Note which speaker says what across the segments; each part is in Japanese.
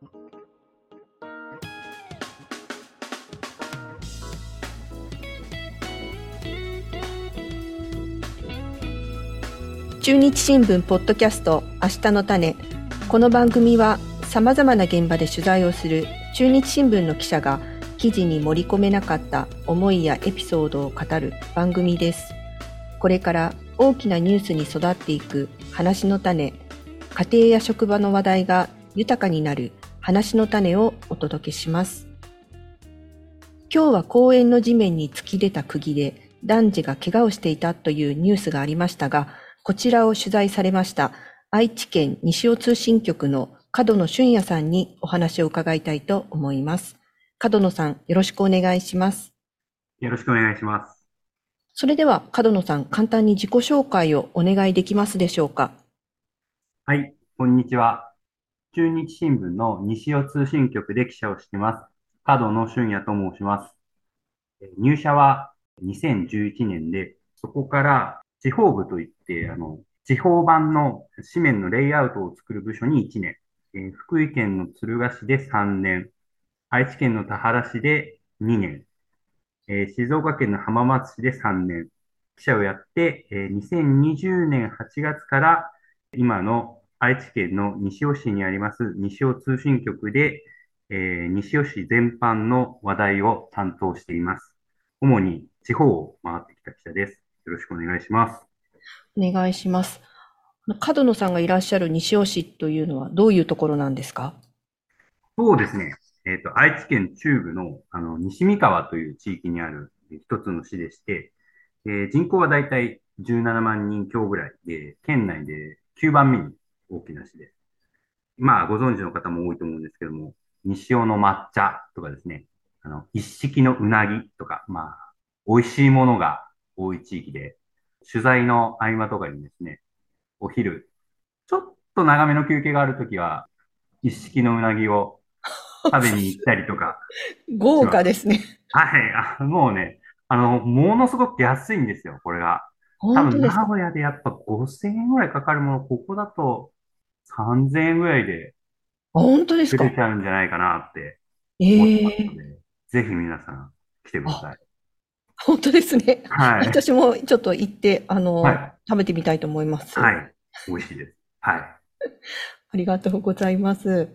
Speaker 1: 中日新聞ポッドキャスト明日の種。この番組はさまざまな現場で取材をする中日新聞の記者が記事に盛り込めなかった思いやエピソードを語る番組です。これから大きなニュースに育っていく話の種。家庭や職場の話題が豊かになる話の種をお届けします今日は公園の地面に突き出た釘で男児が怪我をしていたというニュースがありましたがこちらを取材されました愛知県西尾通信局の角野俊也さんにお話を伺いたいと思います。角野さん、よろしくお願いします。
Speaker 2: よろしくお願いします。
Speaker 1: それでは角野さん、簡単に自己紹介をお願いできますでしょうか？
Speaker 2: はい、こんにちは。中日新聞の西尾通信局で記者をしています。角野俊也と申します。入社は2011年で、そこから地方部といって、あの、地方版の紙面のレイアウトを作る部署に1年、え、福井県の敦賀市で3年、愛知県の田原市で2年、え、静岡県の浜松市で3年、記者をやって、えー、2020年8月から今の愛知県の西尾市にあります西尾通信局で、えー、西尾市全般の話題を担当しています。主に地方を回ってきた記者です。よろしくお願いします。
Speaker 1: お願いします。角野さんがいらっしゃる西尾市というのはどういうところなんですか？
Speaker 2: そうですね。えっ、ー、と、愛知県中部の、あの、西三河という地域にある一つの市でして、えー、人口はだいたい17万人強ぐらいで、県内で9番目に大きな市です。まあ、ご存知の方も多いと思うんですけども、西尾の抹茶とかですね、あの、一式のうなぎとか、まあ、美味しいものが多い地域で、取材の合間とかにですね、お昼、ちょっと長めの休憩があるときは、一式のうなぎを食べに行ったりとか。
Speaker 1: 豪華ですね。
Speaker 2: はい。あもうね、あの、ものすごく安いんですよ、これが。多分、名古屋でやっぱ5000円ぐらいかかるもの、ここだと3000円ぐらいで、
Speaker 1: 本当ですか？
Speaker 2: 出ちゃうんじゃないかなって思ってますので、えー、ぜひ皆さん来てください。
Speaker 1: 本当ですね。はい。私もちょっと行って、あの、はい、食べてみたいと思います。
Speaker 2: はい。美味しいです。はい。
Speaker 1: ありがとうございます。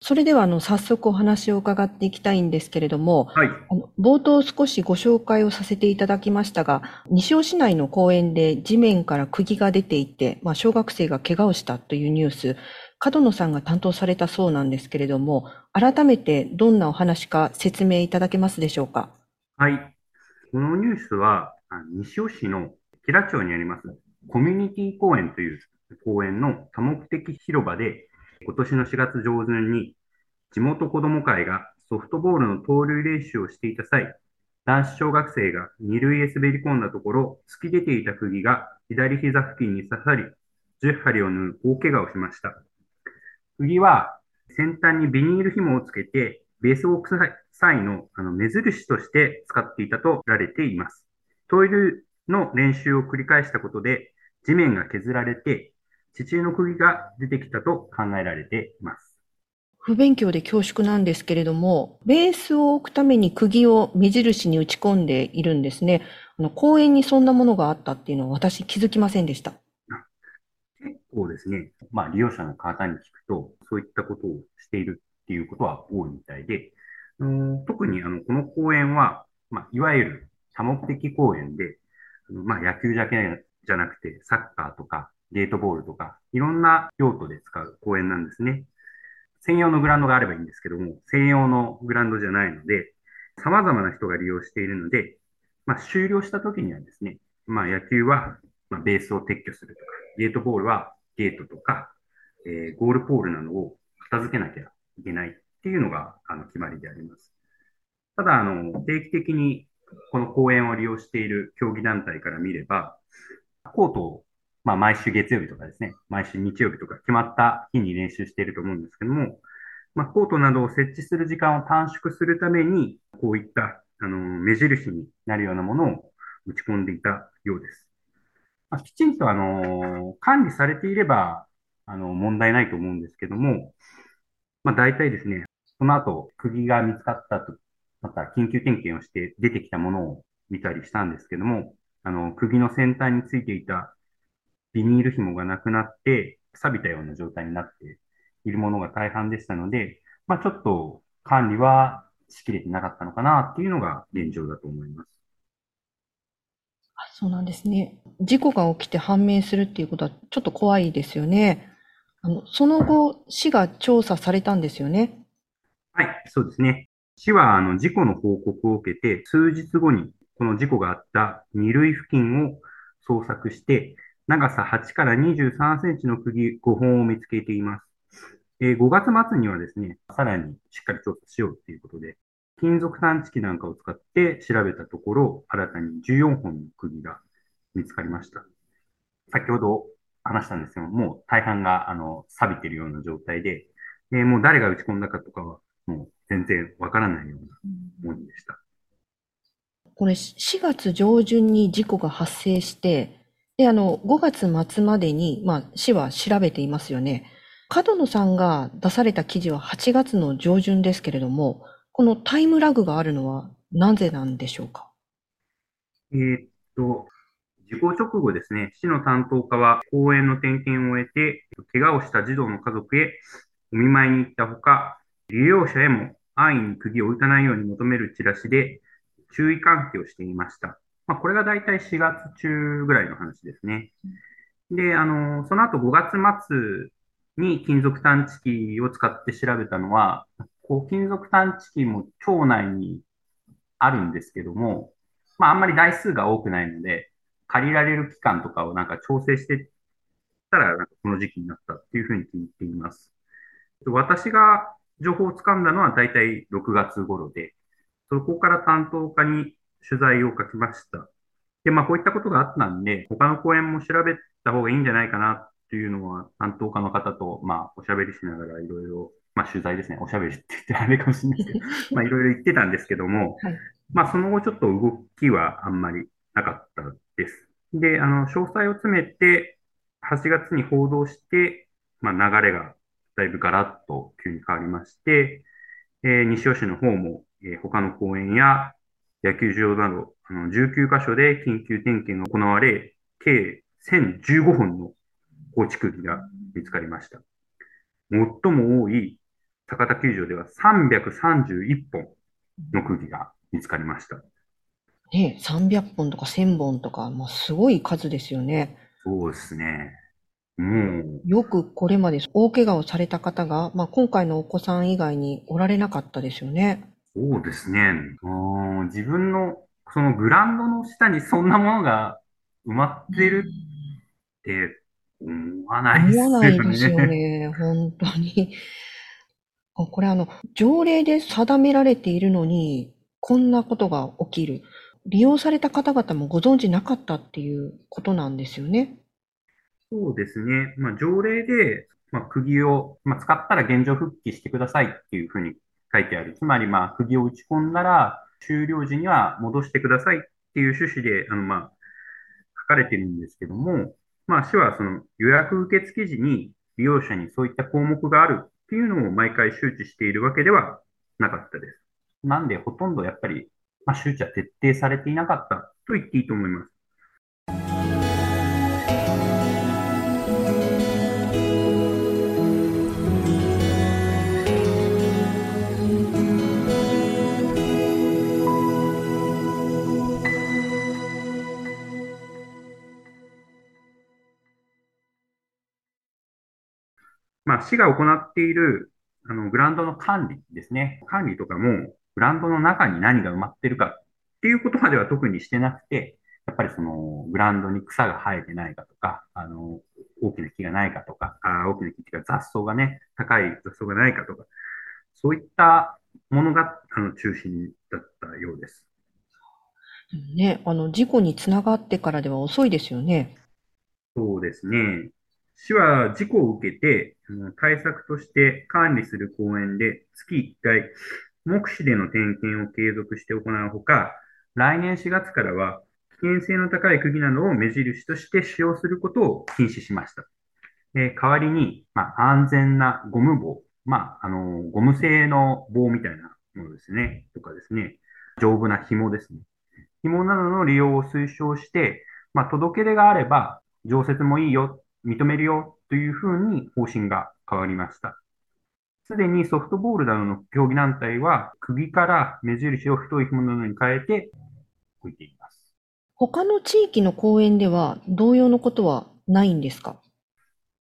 Speaker 1: それでは、あの、早速お話を伺っていきたいんですけれども、はい。あの冒頭少しご紹介をさせていただきましたが、西尾市内の公園で地面から釘が出ていて、まあ、小学生が怪我をしたというニュース、角野さんが担当されたそうなんですけれども、改めてどんなお話か説明いただけますでしょうか？
Speaker 2: はい。このニュースは、西尾市の吉良町にあります、コミュニティ公園という公園の多目的広場で、今年の4月上旬に、地元子ども会がソフトボールの盗塁練習をしていた際、男子小学生が二塁へ滑り込んだところ、突き出ていた釘が左膝付近に刺さり、10針を縫う大怪我をしました。釘は先端にビニール紐をつけて、ベースボークス際のあの目印として使っていたとられています。トイレの練習を繰り返したことで、地面が削られて、地中の釘が出てきたと考えられています。
Speaker 1: 不勉強で恐縮なんですけれども、ベースを置くために釘を目印に打ち込んでいるんですね。あの公園にそんなものがあったっていうのは私気づきませんでした。
Speaker 2: 結構ですね、まあ利用者の方に聞くと、そういったことをしているっていうことは多いみたいで、うん特にあのこの公園は、まあ、いわゆる多目的公園で、まあ、野球だけじゃなくて、サッカーとか、ゲートボールとか、いろんな用途で使う公園なんですね。専用のグラウンドがあればいいんですけども、専用のグラウンドじゃないので、様々な人が利用しているので、まあ、終了した時にはですね、まあ、野球は、まあ、ベースを撤去するとか、ゲートボールはゲートとか、えー、ゴールポールなどを片付けなきゃいけないっていうのが、あの、決まりであります。ただ、あの、定期的にこの公園を利用している競技団体から見れば、コートを、まあ、毎週月曜日とかですね、毎週日曜日とか決まった日に練習していると思うんですけども、まあ、コートなどを設置する時間を短縮するために、こういった、あの、目印になるようなものを打ち込んでいたようです。まあ、きちんと、あの、管理されていれば、あの、問題ないと思うんですけども、まあ大体ですね、その後、釘が見つかったと、また緊急点検をして出てきたものを見たりしたんですけども、あの、釘の先端についていたビニール紐がなくなって、錆びたような状態になっているものが大半でしたので、まあちょっと管理はしきれてなかったのかなっていうのが現状だと思います。
Speaker 1: そうなんですね。事故が起きて判明するっていうことはちょっと怖いですよね。あのその後、市が調査されたんですよね。
Speaker 2: はい、そうですね。市はあの事故の報告を受けて、数日後にこの事故があった二塁付近を捜索して、長さ8から23センチの釘5本を見つけています。えー、5月末にはですね、さらにしっかり調査しようということで、金属探知機なんかを使って調べたところ、新たに14本の釘が見つかりました。先ほど話したんですけども、う大半が、あの、錆びてるような状態で、でもう誰が打ち込んだかとかは、もう全然わからないようなものでした。
Speaker 1: これ、4月上旬に事故が発生して、で、あの、5月末までに、まあ、市は調べていますよね。角野さんが出された記事は8月の上旬ですけれども、このタイムラグがあるのはなぜなんでしょうか？
Speaker 2: えー、っと、事故直後ですね、市の担当課は公園の点検を終えて、怪我をした児童の家族へお見舞いに行ったほか、利用者へも安易に釘を打たないように求めるチラシで注意喚起をしていました。まあ、これが大体4月中ぐらいの話ですね。で、あの、その後5月末に金属探知機を使って調べたのは、こう、金属探知機も町内にあるんですけども、まあ、あんまり台数が多くないので、借りられる期間とかをなんか調整してたら、なんかこの時期になったっていうふうに聞いています。私が情報をつかんだのは大体6月頃で、そこから担当課に取材を書きました。で、まあこういったことがあったんで、他の公園も調べた方がいいんじゃないかなっていうのは担当課の方と、まあおしゃべりしながらいろいろまあ取材ですね、おしゃべりって言ってあれかもしれないですけど、まあいろいろ言ってたんですけども、はい、まあその後ちょっと動きはあんまりなかったです。で、あの、詳細を詰めて、8月に報道して、まあ流れがだいぶガラッと急に変わりまして、えー、西尾市の方も、えー、他の公園や野球場など、あの19カ所で緊急点検が行われ、計1015本の放置釘が見つかりました。最も多い高田球場では331本の釘が見つかりました。
Speaker 1: ね、300本とか1000本とか、まあ、すごい数ですよね。
Speaker 2: そうですね。も
Speaker 1: う。よくこれまで大怪我をされた方が、まあ、今回のお子さん以外におられなかったですよね。
Speaker 2: そうですね。自分のそのグラウンドの下にそんなものが埋まってるって思わないですよね。思わないですよね。
Speaker 1: 本当に。これあの、条例で定められているのに、こんなことが起きる。利用された方々もご存知なかったっていうことなんですよね。
Speaker 2: そうですね。まあ、条例で、まあ、釘を、まあ、使ったら現状復帰してくださいっていうふうに書いてある。つまり、まあ、釘を打ち込んだら、終了時には戻してくださいっていう趣旨で、あの、まあ、書かれてるんですけども、まあ、市はその予約受付時に利用者にそういった項目があるっていうのを毎回周知しているわけではなかったです。なんで、ほとんどやっぱり、まあ、周知は徹底されていなかったと言っていいと思います。まあ、市が行っている、あの、グラウンドの管理ですね。管理とかも、グラウンドの中に何が埋まってるかっていうことまでは特にしてなくて、やっぱりその、グラウンドに草が生えてないかとか、あの、大きな木がないかとか、あ大きな木っていうか雑草がね、高い雑草がないかとか、そういったものが、あの、中心だったようです。
Speaker 1: ね、あの、事故につながってからでは遅いですよね。
Speaker 2: そうですね。市は事故を受けて、対策として管理する公園で月1回、目視での点検を継続して行うほか、来年4月からは危険性の高い釘などを目印として使用することを禁止しました。で代わりに、まあ、安全なゴム棒まあ、あの、ゴム製の棒みたいなものですね、とかですね、丈夫な紐ですね。紐などの利用を推奨して、まあ、届け出があれば、常設もいいよ、認めるよというふうに方針が変わりました。すでにソフトボールなどの競技団体は、首から目印を太い紐などに変えて置いています。
Speaker 1: 他の地域の公園では同様のことはないんですか？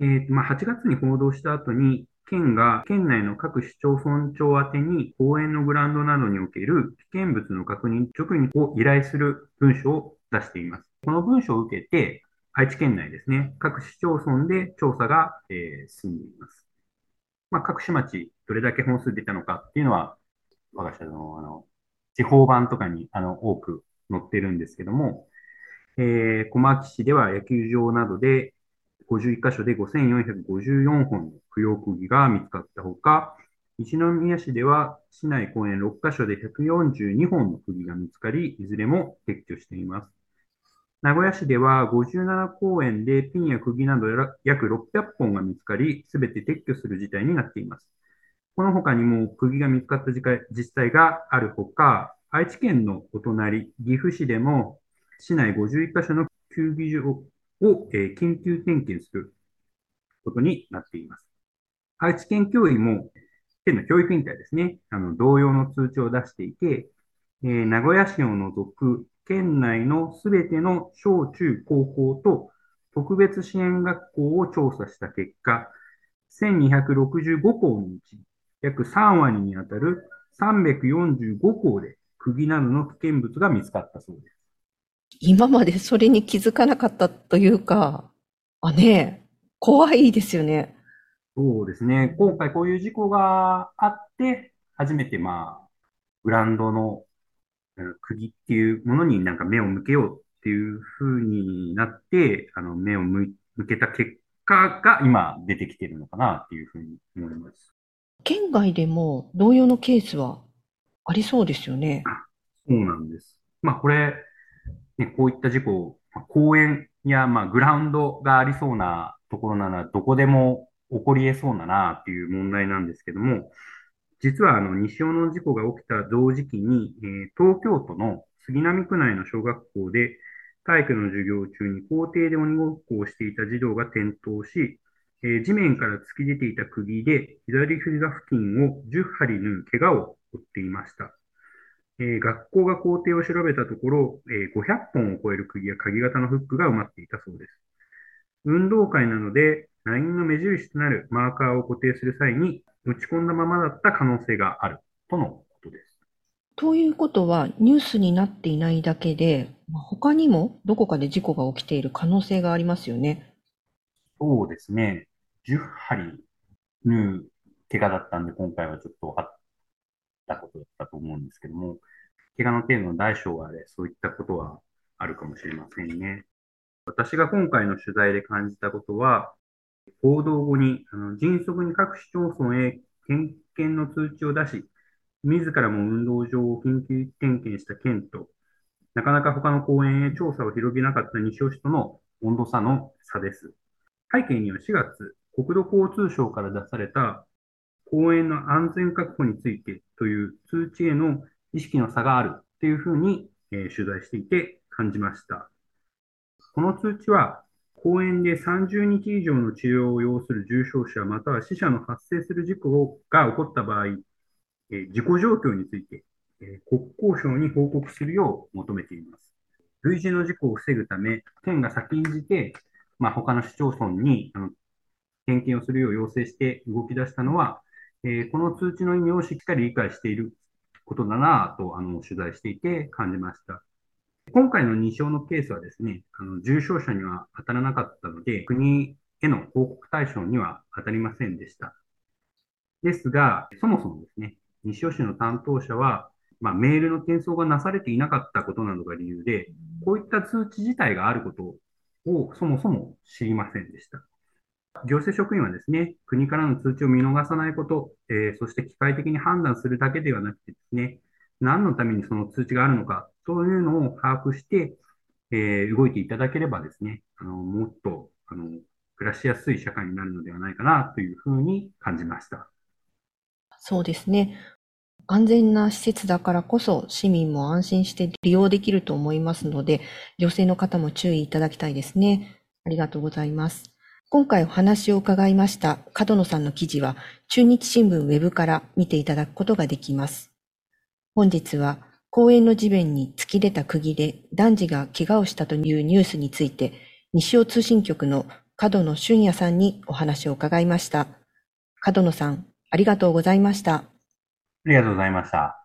Speaker 2: えーまあ、8月に報道した後に、県が県内の各市町村長宛てに公園のグラウンドなどにおける危険物の確認、直認を依頼する文書を出しています。この文書を受けて、愛知県内ですね、各市町村で調査が、えー、進んでいます。まあ、各市町、どれだけ本数出たのかっていうのは、我が社の、あの、地方版とかに、あの、多く載ってるんですけども、えー、小牧市では野球場などで51箇所で5454本の不要釘が見つかったほか、一宮市では市内公園6カ所で142本の釘が見つかり、いずれも撤去しています。名古屋市では57公園でピンや釘など約600本が見つかり、すべて撤去する事態になっています。この他にも釘が見つかった自治体があるほか、愛知県のお隣、岐阜市でも市内51カ所の球技場を、え緊急点検することになっています。愛知県教委も、県の教育委員会ですね、あの、同様の通知を出していて、えー、名古屋市を除く県内のすべての小中高校と特別支援学校を調査した結果、1265校のうち約3割にあたる345校で釘などの危険物が見つかったそうです。
Speaker 1: 今までそれに気づかなかったというか、あ、ね怖いですよね。
Speaker 2: そうですね。今回こういう事故があって、初めてまあ、グランドの釘っていうものになんか目を向けようっていうふうになって、あの、目を向けた結果が今出てきてるのかなっていうふうに思います。
Speaker 1: 県外でも同様のケースはありそうですよね。
Speaker 2: そうなんです。まあこれ、ね、こういった事故、公園や、まあ、グラウンドがありそうなところなら、どこでも起こり得そうだなっていう問題なんですけども、実はあの西尾の事故が起きた同時期に、えー、東京都の杉並区内の小学校で体育の授業中に校庭で鬼ごっこをしていた児童が転倒し、えー、地面から突き出ていた釘で左膝付近を10針縫う怪我を負っていました。えー、学校が校庭を調べたところ、えー、500本を超える釘や鍵型のフックが埋まっていたそうです。運動会なので、ラインの目印となるマーカーを固定する際に打ち込んだままだった可能性があるとのことです。
Speaker 1: ということは、ニュースになっていないだけで、他にもどこかで事故が起きている可能性がありますよね。
Speaker 2: そうですね。10針縫う怪我だったんで、今回はちょっとあったことだったと思うんですけども、怪我の程度の大小はあれ、そういったことはあるかもしれませんね。私が今回の取材で感じたことは、報道後にあの迅速に各市町村へ点検の通知を出し、自らも運動場を緊急点検した県と、なかなか他の公園へ調査を広げなかった西尾市との温度差の差です。背景には4月、国土交通省から出された公園の安全確保についてという通知への意識の差があるっていうふうに、えー、取材していて感じました。この通知は、公園で30日以上の治療を要する重症者または死者の発生する事故が起こった場合、え、事故状況について、え、国交省に報告するよう求めています。類似の事故を防ぐため、県が先んじて、まあ、他の市町村にあの点検をするよう要請して動き出したのは、えー、この通知の意味をしっかり理解していることだなと、あの、取材していて感じました。今回の2勝のケースはですね、あの、重症者には当たらなかったので、国への報告対象には当たりませんでした。ですが、そもそもですね、西尾市の担当者は、まあ、メールの転送がなされていなかったことなどが理由で、こういった通知自体があることをそもそも知りませんでした。行政職員はですね、国からの通知を見逃さないこと、えー、そして機械的に判断するだけではなくてですね、何のためにその通知があるのか、そういうのを把握して、えー、動いていただければですね、あの、もっと、あの、暮らしやすい社会になるのではないかなというふうに感じました。
Speaker 1: そうですね。安全な施設だからこそ市民も安心して利用できると思いますので、女性の方も注意いただきたいですね。ありがとうございます。今回お話を伺いました角野さんの記事は中日新聞ウェブから見ていただくことができます。本日は公園の地面に突き出た釘で男児が怪我をしたというニュースについて西尾通信局の角野俊也さんにお話を伺いました。角野さん、ありがとうございました。あ
Speaker 2: りがとうございました。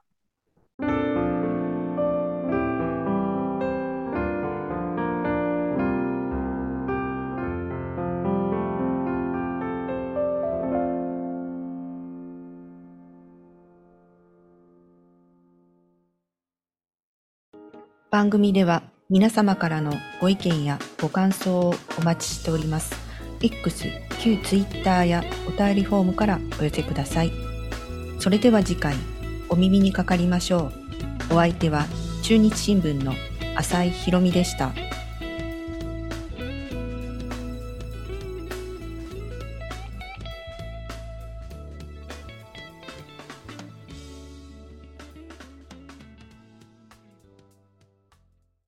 Speaker 1: 番組では皆様からのご意見やご感想をお待ちしております。X、旧 Twitter やお便りフォームからお寄せください。それでは次回お耳にかかりましょう。お相手は中日新聞の浅井博美でした。